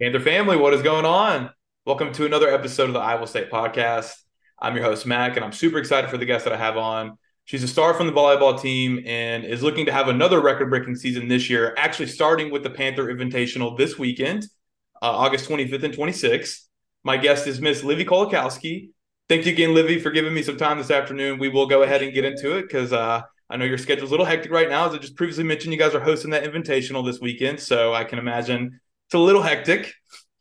Panther family, what is going on? Welcome to another episode of the I Will State Podcast. I'm your host, Mac, and I'm super excited for the guest that I have on. She's a star from the volleyball team and is looking to have another record breaking season this year, actually starting with the Panther Invitational this weekend, uh, August 25th and 26th. My guest is Miss Livy Kowalkowski. Thank you again, Livy, for giving me some time this afternoon. We will go ahead and get into it because uh, I know your schedule's a little hectic right now. As I just previously mentioned, you guys are hosting that Invitational this weekend, so I can imagine it's a little hectic.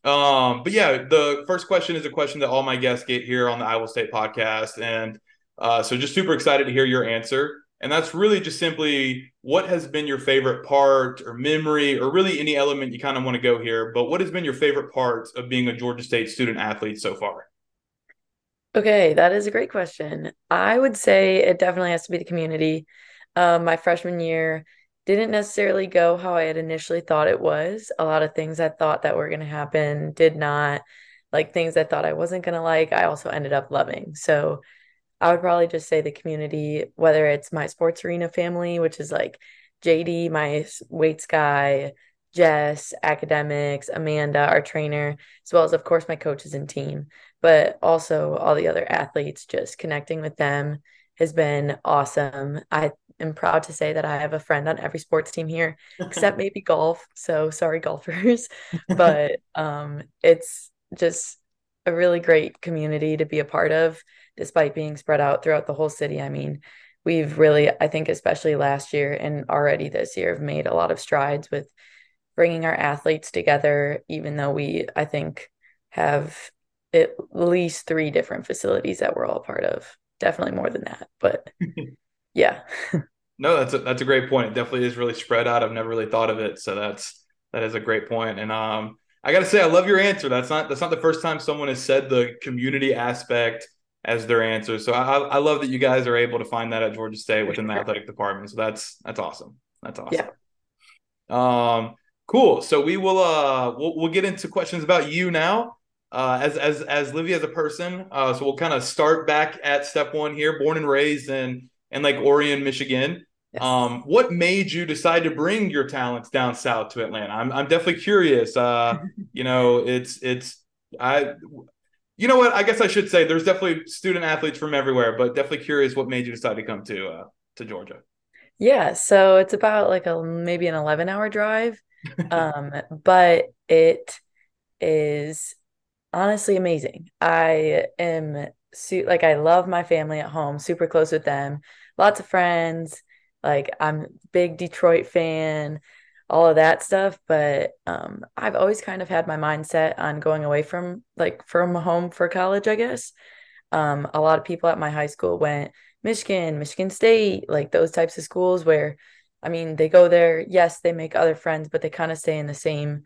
Um, but yeah, the first question is a question that all my guests get here on the I Will State podcast. And uh, so just super excited to hear your answer. And that's really just simply what has been your favorite part or memory or really any element you kind of want to go here. But what has been your favorite part of being a Georgia State student athlete so far? Okay, that is a great question. I would say it definitely has to be the community. Um, my freshman year, didn't necessarily go how I had initially thought it was. A lot of things I thought that were going to happen did not. Like things I thought I wasn't going to like, I also ended up loving. So I would probably just say the community, whether it's my sports arena family, which is like JD, my weights guy, Jess, academics, Amanda, our trainer, as well as, of course, my coaches and team, but also all the other athletes, just connecting with them has been awesome. I am proud to say that I have a friend on every sports team here, except maybe golf. So sorry, golfers. but um, it's just a really great community to be a part of, despite being spread out throughout the whole city. I mean, we've really, I think, especially last year and already this year, have made a lot of strides with bringing our athletes together, even though we, I think, have at least three different facilities that we're all part of definitely more than that. But yeah. no, that's a, that's a great point. It definitely is really spread out. I've never really thought of it, so that's that is a great point. And um, I got to say, I love your answer. That's not that's not the first time someone has said the community aspect as their answer. So I, I love that you guys are able to find that at Georgia State within the athletic department. So that's that's awesome. That's awesome. Yeah. Um, cool. So we will uh we'll, we'll get into questions about you now uh, as as as Livy as a person. Uh, so we'll kind of start back at step one here. Born and raised in in Lake Orion, Michigan. Yes. Um, what made you decide to bring your talents down south to Atlanta? I'm I'm definitely curious. Uh, you know, it's it's I. You know what? I guess I should say there's definitely student athletes from everywhere, but definitely curious what made you decide to come to uh, to Georgia. Yeah, so it's about like a maybe an 11 hour drive, um, but it is honestly amazing. I am su- like I love my family at home, super close with them, lots of friends. Like I'm big Detroit fan, all of that stuff. But um, I've always kind of had my mindset on going away from like from home for college. I guess um, a lot of people at my high school went Michigan, Michigan State, like those types of schools where, I mean, they go there. Yes, they make other friends, but they kind of stay in the same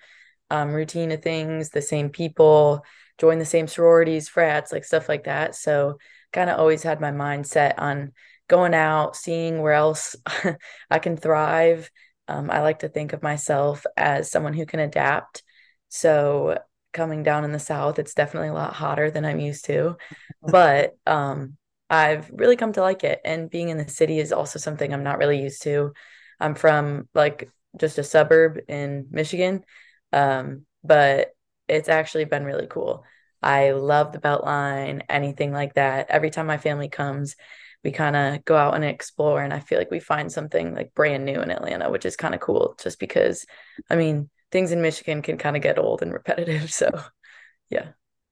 um, routine of things, the same people, join the same sororities, frats, like stuff like that. So kind of always had my mind set on going out, seeing where else I can thrive. Um, I like to think of myself as someone who can adapt. So coming down in the south, it's definitely a lot hotter than I'm used to, but um, I've really come to like it. And being in the city is also something I'm not really used to. I'm from like just a suburb in Michigan, um, but it's actually been really cool. I love the Beltline, anything like that. Every time my family comes, we kind of go out and explore, and I feel like we find something like brand new in Atlanta, which is kind of cool. Just because, I mean, things in Michigan can kind of get old and repetitive. So, yeah.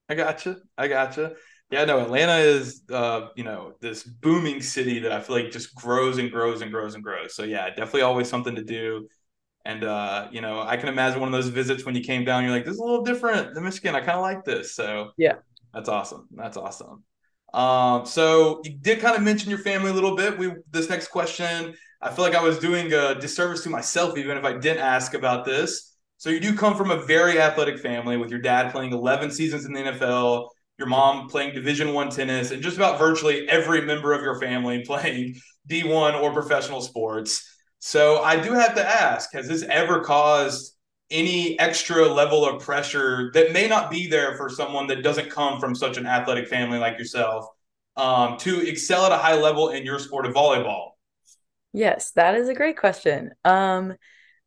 I gotcha. I gotcha. Yeah, no, Atlanta is, uh, you know, this booming city that I feel like just grows and grows and grows and grows. So yeah, definitely always something to do. And uh, you know, I can imagine one of those visits when you came down, you're like, this is a little different than Michigan. I kind of like this. So yeah, that's awesome. That's awesome. Um, so you did kind of mention your family a little bit. We this next question, I feel like I was doing a disservice to myself even if I didn't ask about this. So you do come from a very athletic family with your dad playing 11 seasons in the NFL, your mom playing Division One tennis, and just about virtually every member of your family playing D1 or professional sports. So I do have to ask: Has this ever caused any extra level of pressure that may not be there for someone that doesn't come from such an athletic family like yourself um, to excel at a high level in your sport of volleyball? Yes, that is a great question. Um,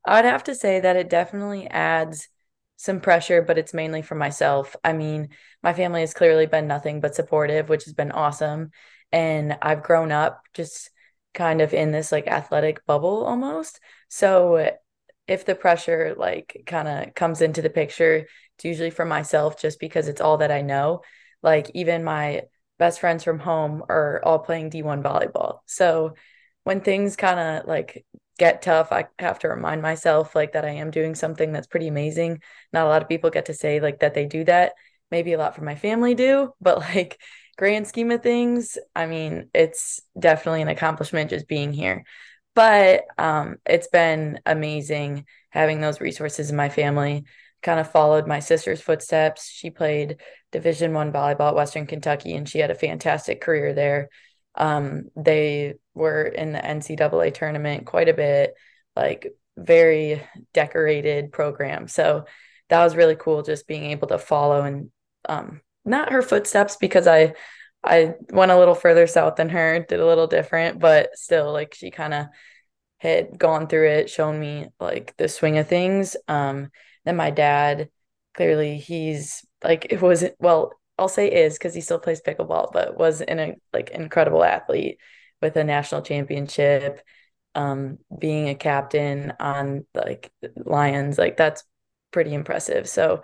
I'd have to say that it definitely adds some pressure, but it's mainly for myself. I mean, my family has clearly been nothing but supportive, which has been awesome. And I've grown up just kind of in this like athletic bubble almost. So if the pressure like kind of comes into the picture, it's usually for myself just because it's all that I know. Like even my best friends from home are all playing D1 volleyball. So when things kind of like get tough, I have to remind myself like that I am doing something that's pretty amazing. Not a lot of people get to say like that they do that. Maybe a lot for my family do, but like grand scheme of things, I mean, it's definitely an accomplishment just being here. But um, it's been amazing having those resources in my family. Kind of followed my sister's footsteps. She played Division One volleyball at Western Kentucky, and she had a fantastic career there. Um, they were in the NCAA tournament quite a bit, like very decorated program. So that was really cool, just being able to follow and um, not her footsteps because I I went a little further south than her, did a little different, but still like she kind of had gone through it, shown me like the swing of things. Um, then my dad, clearly he's like it wasn't well, I'll say is because he still plays pickleball, but was in a like incredible athlete with a national championship, um, being a captain on like Lions, like that's pretty impressive. So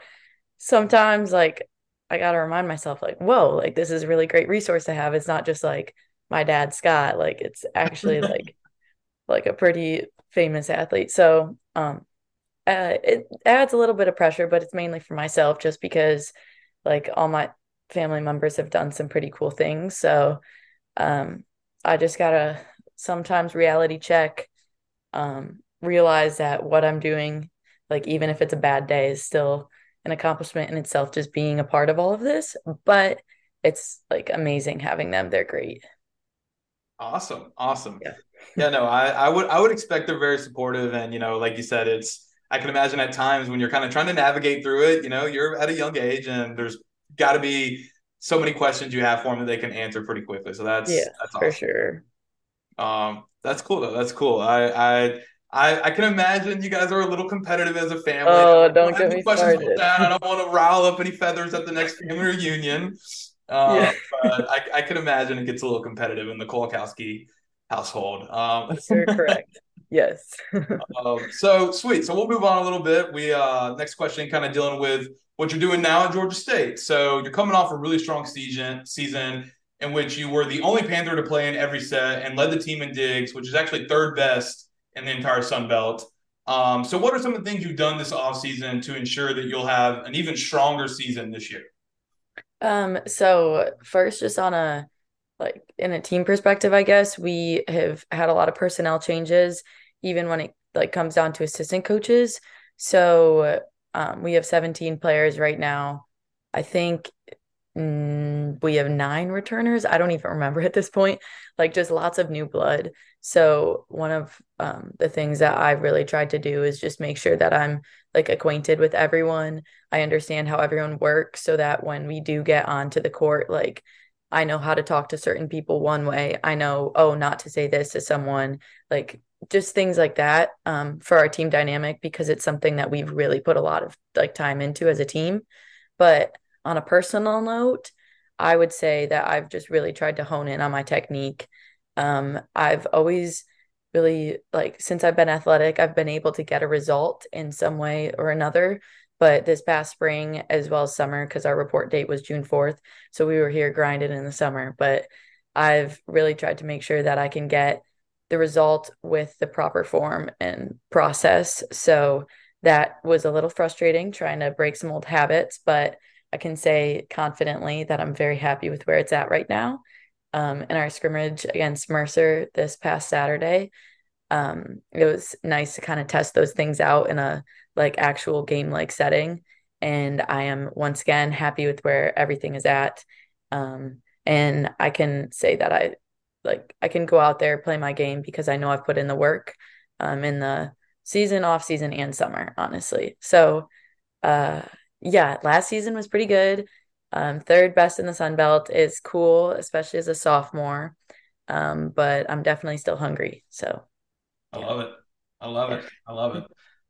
sometimes like I got to remind myself, like, whoa, like this is a really great resource to have. It's not just like my dad, Scott, like it's actually like, like a pretty famous athlete. So, um, uh, it adds a little bit of pressure, but it's mainly for myself just because like all my family members have done some pretty cool things. So, um, I just gotta sometimes reality check, um, realize that what I'm doing, like even if it's a bad day, is still an accomplishment in itself just being a part of all of this but it's like amazing having them. They're great. Awesome. Awesome. Yeah, yeah no I, I would i would expect they're very supportive and you know like you said it's i can imagine at times when you're kind of trying to navigate through it you know you're at a young age and there's got to be so many questions you have for them that they can answer pretty quickly. So that's yeah that's awesome. for sure. Um that's cool though. That's cool. I i I, I can imagine you guys are a little competitive as a family. Oh, don't get me started. I don't want to rile up any feathers at the next family reunion. Uh, yeah. but I, I can imagine it gets a little competitive in the Kowalkowski household. Um, You're correct. Yes. um, so sweet. So we'll move on a little bit. We uh, next question, kind of dealing with what you're doing now at Georgia State. So you're coming off a really strong season season in which you were the only Panther to play in every set and led the team in digs, which is actually third best in the entire Sun Belt. Um, so, what are some of the things you've done this offseason to ensure that you'll have an even stronger season this year? Um, so first, just on a like in a team perspective, I guess we have had a lot of personnel changes, even when it like comes down to assistant coaches. So um, we have 17 players right now. I think mm, we have nine returners. I don't even remember at this point. Like just lots of new blood. So one of um, the things that I've really tried to do is just make sure that I'm like acquainted with everyone. I understand how everyone works so that when we do get onto the court, like I know how to talk to certain people one way. I know, oh, not to say this to someone, like just things like that um, for our team dynamic because it's something that we've really put a lot of like time into as a team. But on a personal note, I would say that I've just really tried to hone in on my technique um, I've always really like since I've been athletic, I've been able to get a result in some way or another. But this past spring, as well as summer, because our report date was June 4th. So we were here grinding in the summer. But I've really tried to make sure that I can get the result with the proper form and process. So that was a little frustrating trying to break some old habits, but I can say confidently that I'm very happy with where it's at right now um, in our scrimmage against Mercer this past Saturday. Um, it was nice to kind of test those things out in a like actual game like setting. And I am once again happy with where everything is at. Um, and I can say that I like I can go out there play my game because I know I've put in the work um, in the season, off season, and summer, honestly. So uh yeah, last season was pretty good. Um, third best in the Sun Belt is cool, especially as a sophomore. Um, but I'm definitely still hungry. So I love it. I love it. I love it.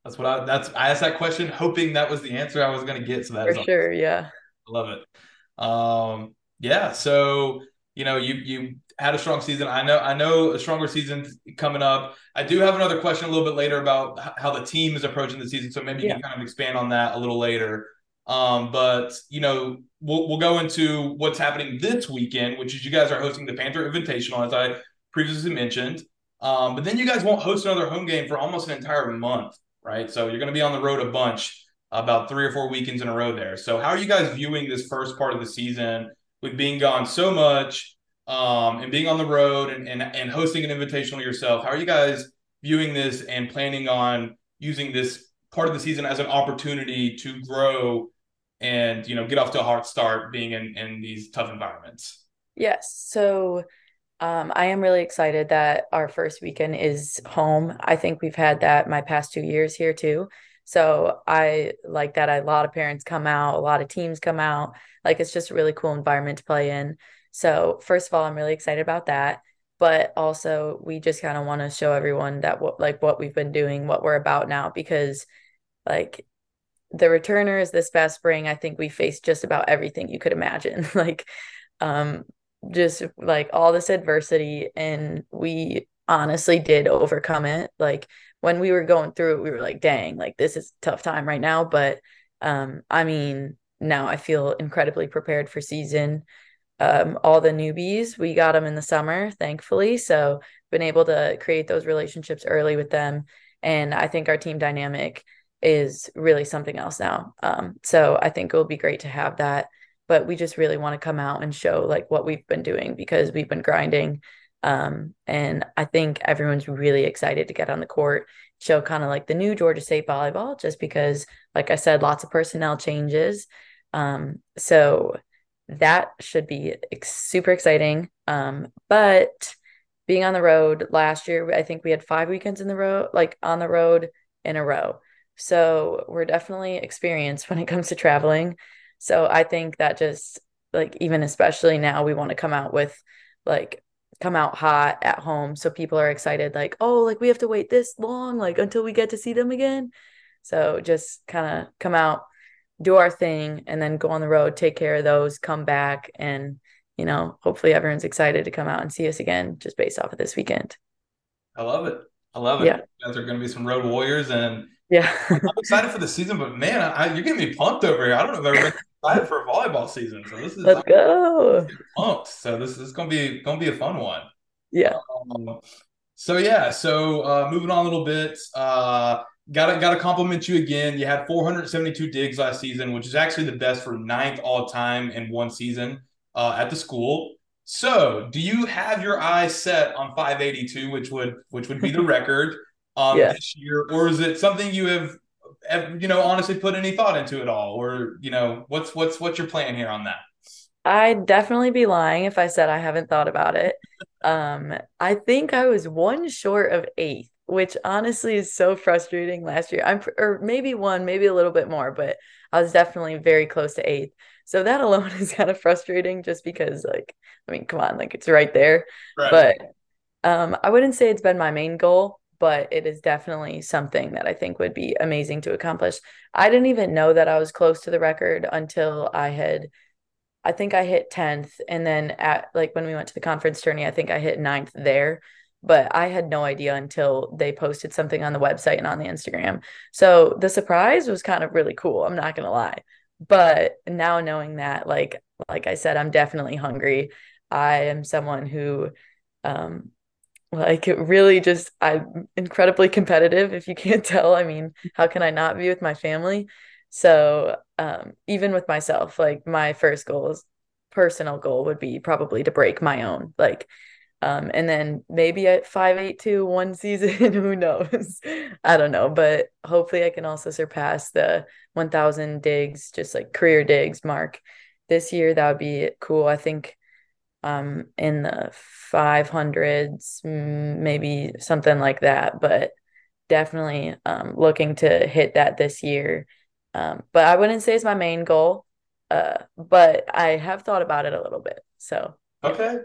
That's what I that's I asked that question hoping that was the answer I was going to get. So that's for sure. Yeah, I love it. Um, yeah. So you know, you you had a strong season. I know I know a stronger season coming up. I do have another question a little bit later about how the team is approaching the season. So maybe yeah. you can kind of expand on that a little later. Um, but you know, we'll we'll go into what's happening this weekend, which is you guys are hosting the Panther Invitational, as I previously mentioned. Um, but then you guys won't host another home game for almost an entire month, right? So you're going to be on the road a bunch, about three or four weekends in a row there. So how are you guys viewing this first part of the season with being gone so much um, and being on the road and, and and hosting an invitational yourself? How are you guys viewing this and planning on using this part of the season as an opportunity to grow and you know get off to a hard start being in in these tough environments? Yes. So um, I am really excited that our first weekend is home. I think we've had that my past two years here too. So I like that. A lot of parents come out, a lot of teams come out. Like it's just a really cool environment to play in. So first of all, I'm really excited about that. But also, we just kind of want to show everyone that what like what we've been doing, what we're about now, because like the returners this past spring, I think we faced just about everything you could imagine. like um just like all this adversity and we honestly did overcome it. Like when we were going through it we were like dang like this is tough time right now. But um i mean now i feel incredibly prepared for season. Um all the newbies we got them in the summer thankfully so been able to create those relationships early with them. And i think our team dynamic is really something else now. Um so i think it will be great to have that but we just really want to come out and show like what we've been doing because we've been grinding. Um, and i think everyone's really excited to get on the court show kind of like the new georgia state volleyball just because like i said lots of personnel changes. Um, so that should be ex- super exciting. Um, but being on the road last year i think we had five weekends in the row like on the road in a row so we're definitely experienced when it comes to traveling so I think that just like even especially now we want to come out with like come out hot at home so people are excited like oh like we have to wait this long like until we get to see them again. So just kind of come out do our thing and then go on the road, take care of those, come back and you know, hopefully everyone's excited to come out and see us again just based off of this weekend. I love it. I love it. Yeah. You guys are going to be some road warriors and yeah. I'm excited for the season, but man, I, you're getting me pumped over here. I don't know if I've ever been excited for a volleyball season. So this is let's go. Pumped. So this is gonna be gonna be a fun one. Yeah. Um, so yeah. So uh, moving on a little bit. Uh, Got to got to compliment you again. You had 472 digs last season, which is actually the best for ninth all time in one season uh, at the school. So, do you have your eyes set on 582, which would which would be the record um, yeah. this year, or is it something you have you know honestly put any thought into it all? Or you know what's what's what's your plan here on that? I'd definitely be lying if i said i haven't thought about it. Um i think i was one short of eighth which honestly is so frustrating last year. I'm or maybe one maybe a little bit more but i was definitely very close to eighth. So that alone is kind of frustrating just because like i mean come on like it's right there. Right. but um i wouldn't say it's been my main goal but it is definitely something that I think would be amazing to accomplish. I didn't even know that I was close to the record until I had I think I hit 10th and then at like when we went to the conference tourney, I think I hit ninth there. But I had no idea until they posted something on the website and on the Instagram. So the surprise was kind of really cool. I'm not gonna lie. But now knowing that, like like I said, I'm definitely hungry. I am someone who um like it really just I'm incredibly competitive if you can't tell. I mean, how can I not be with my family? So, um, even with myself, like my first goal is personal goal would be probably to break my own. Like um, and then maybe at 582 one season, who knows? I don't know, but hopefully I can also surpass the 1000 digs, just like career digs mark this year. That would be cool. I think um in the 500s maybe something like that but definitely um looking to hit that this year. Um but I wouldn't say it's my main goal uh but I have thought about it a little bit so okay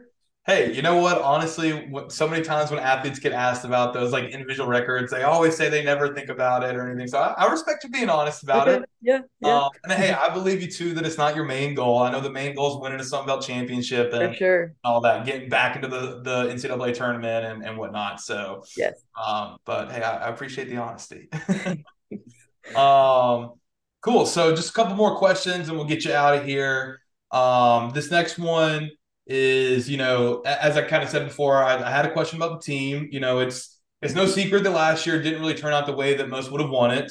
hey, you know what? Honestly, so many times when athletes get asked about those like individual records, they always say they never think about it or anything. So I, I respect you being honest about okay. it. Yeah, yeah. Um, and hey, I believe you too that it's not your main goal. I know the main goal is winning a Sun Belt championship and sure. all that, getting back into the the NCAA tournament and, and whatnot. So yes. Um, but hey, I, I appreciate the honesty. um, cool. So just a couple more questions and we'll get you out of here. Um, this next one is, you know, as I kind of said before, I, I, had a question about the team. You know, it's it's no secret that last year didn't really turn out the way that most would have wanted.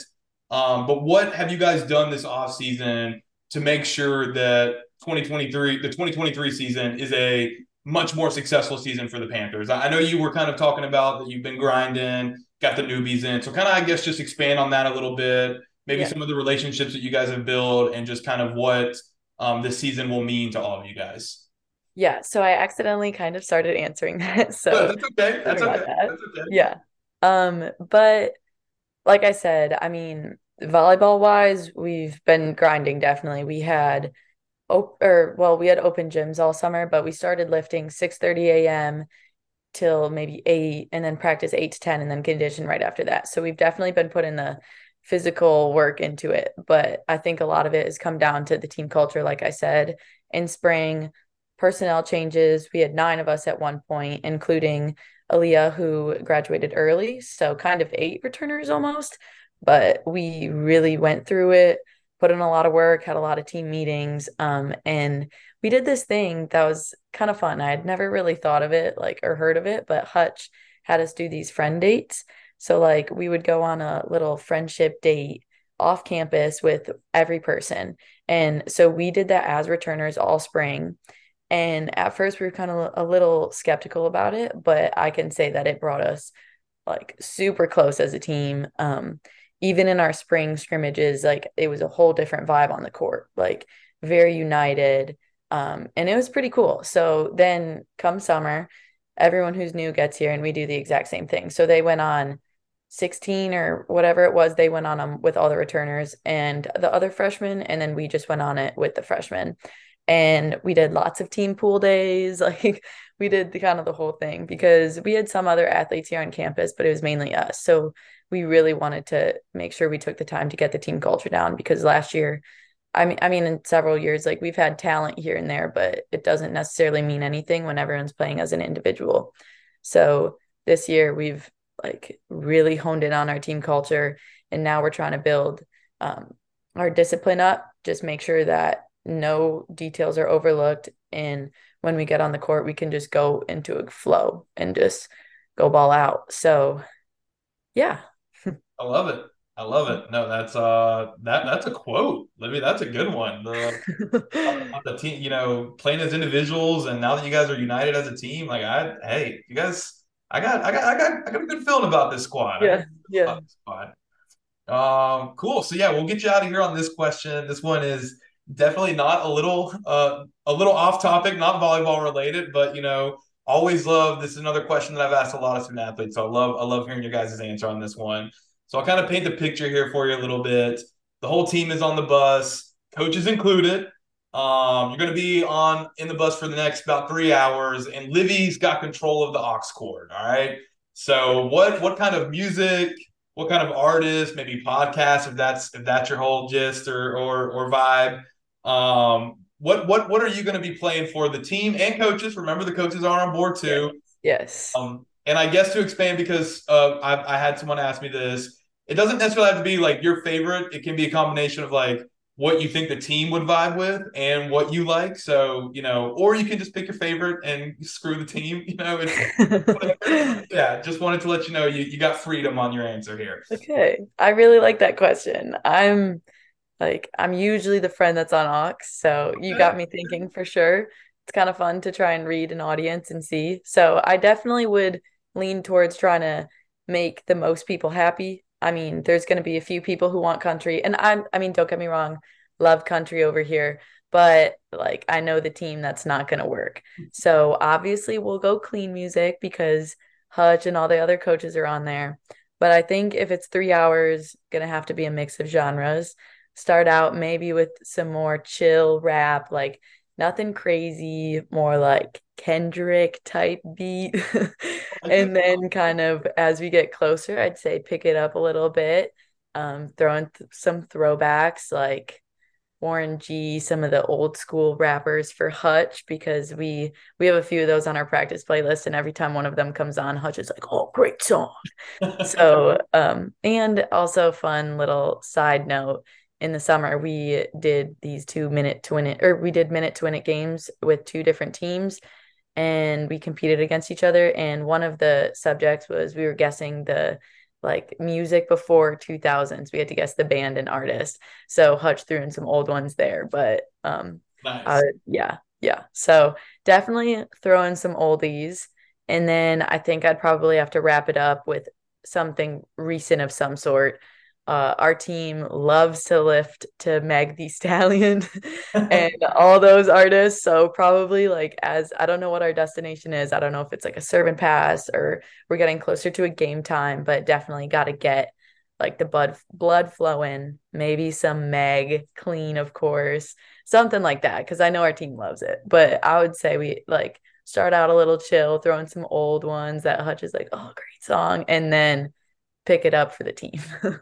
Um, but what have you guys done this off season to make sure that 2023, the 2023 season is a much more successful season for the Panthers? I know you were kind of talking about that you've been grinding, got the newbies in. So kind of, I guess, just expand on that a little bit. Maybe yeah. some of the relationships that you guys have built and just kind of what um, this season will mean to all of you guys. Yeah, so I accidentally kind of started answering that. So no, that's okay. That's okay. That. that's okay. Yeah. Um, but like I said, I mean, volleyball wise, we've been grinding definitely. We had op- or well, we had open gyms all summer, but we started lifting 6 30 a.m. till maybe eight and then practice eight to 10 and then condition right after that. So we've definitely been putting the physical work into it. But I think a lot of it has come down to the team culture, like I said, in spring personnel changes. We had nine of us at one point, including Aaliyah, who graduated early. So kind of eight returners almost. But we really went through it, put in a lot of work, had a lot of team meetings. Um, and we did this thing that was kind of fun. I had never really thought of it, like, or heard of it, but Hutch had us do these friend dates. So, like, we would go on a little friendship date off campus with every person. And so we did that as returners all spring. And at first, we were kind of a little skeptical about it, but I can say that it brought us like super close as a team. Um, even in our spring scrimmages, like it was a whole different vibe on the court, like very united. Um, and it was pretty cool. So then come summer, everyone who's new gets here and we do the exact same thing. So they went on 16 or whatever it was, they went on them with all the returners and the other freshmen. And then we just went on it with the freshmen and we did lots of team pool days like we did the kind of the whole thing because we had some other athletes here on campus but it was mainly us. So we really wanted to make sure we took the time to get the team culture down because last year I mean I mean in several years like we've had talent here and there but it doesn't necessarily mean anything when everyone's playing as an individual. So this year we've like really honed in on our team culture and now we're trying to build um, our discipline up just make sure that no details are overlooked. And when we get on the court we can just go into a flow and just go ball out. So yeah. I love it. I love it. No that's uh that that's a quote. Livy that's a good one. The, the team you know playing as individuals and now that you guys are united as a team like i hey you guys i got i got i got i got a good feeling about this squad. Yeah yeah. Squad. um cool. So yeah we'll get you out of here on this question. This one is definitely not a little uh, a little off topic, not volleyball related, but you know, always love this is another question that I've asked a lot of student athletes. So I love I love hearing your guys' answer on this one. So I'll kind of paint the picture here for you a little bit. The whole team is on the bus, coaches included. Um, you're going to be on in the bus for the next about three hours, and Livy's got control of the aux cord. All right. So what what kind of music? What kind of artist? Maybe podcast if that's if that's your whole gist or or or vibe. Um, what what what are you going to be playing for the team and coaches? Remember, the coaches are on board too. Yes. Um, and I guess to expand because uh, I, I had someone ask me this. It doesn't necessarily have to be like your favorite. It can be a combination of like what you think the team would vibe with and what you like. So, you know, or you can just pick your favorite and screw the team. You know, yeah, just wanted to let you know you, you got freedom on your answer here. Okay. I really like that question. I'm like I'm usually the friend that's on aux, so you got me thinking for sure. It's kind of fun to try and read an audience and see. So I definitely would lean towards trying to make the most people happy. I mean, there's going to be a few people who want country, and I'm I mean, don't get me wrong, love country over here, but like I know the team that's not going to work. So obviously we'll go clean music because Hutch and all the other coaches are on there. But I think if it's 3 hours, going to have to be a mix of genres start out maybe with some more chill rap, like nothing crazy, more like Kendrick type beat. and then kind of as we get closer, I'd say pick it up a little bit, um, throwing th- some throwbacks like Warren G, some of the old school rappers for Hutch because we we have a few of those on our practice playlist, and every time one of them comes on, Hutch is like, "Oh, great song!" so, um, and also fun little side note: in the summer, we did these two minute to win it, or we did minute to win it games with two different teams, and we competed against each other. And one of the subjects was we were guessing the like music before 2000s. We had to guess the band and artist. So Hutch threw in some old ones there, but um, nice. uh, yeah, yeah. So definitely throw in some oldies. And then I think I'd probably have to wrap it up with something recent of some sort. Uh, our team loves to lift to Meg Thee Stallion and all those artists. So probably like as I don't know what our destination is. I don't know if it's like a servant pass or we're getting closer to a game time, but definitely got to get like the blood blood flowing. Maybe some Meg clean, of course, something like that. Because I know our team loves it. But I would say we like start out a little chill, throw in some old ones that Hutch is like, oh, great song, and then pick it up for the team.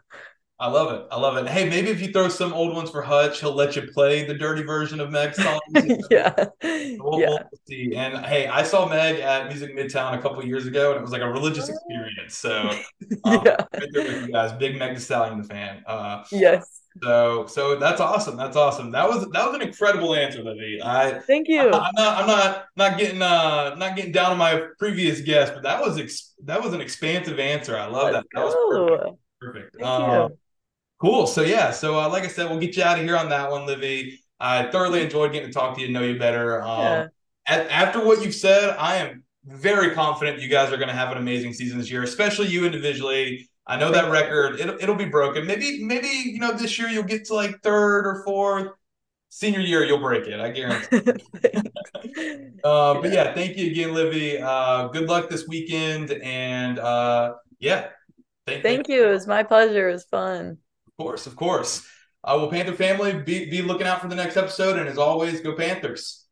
I love it. I love it. Hey, maybe if you throw some old ones for Hutch, he'll let you play the dirty version of Meg's songs. yeah. We'll, yeah. We'll see. And hey, I saw Meg at Music Midtown a couple years ago, and it was like a religious oh. experience. So um, yeah, right there with you guys, big Meg Thee Stallion fan. Uh, yes. So, so that's awesome. That's awesome. That was that was an incredible answer, Livy. I thank you. I, am not I'm not not getting uh not getting down on my previous guest, but that was ex- that was an expansive answer. I love Let's that. That was perfect. Perfect. Thank um, you. Cool. So yeah. So uh, like I said, we'll get you out of here on that one, Livy. I thoroughly enjoyed getting to talk to you and know you better. Um, yeah. at, after what you've said, I am very confident you guys are going to have an amazing season this year, especially you individually. I know that record it'll, it'll be broken. Maybe maybe you know this year you'll get to like third or fourth. Senior year you'll break it. I guarantee. uh, but yeah, thank you again, Livy. Uh, good luck this weekend, and uh, yeah, thank, thank you. you. It was my pleasure. It was fun. Of course, of course. Uh, well, Panther family, be, be looking out for the next episode. And as always, go Panthers.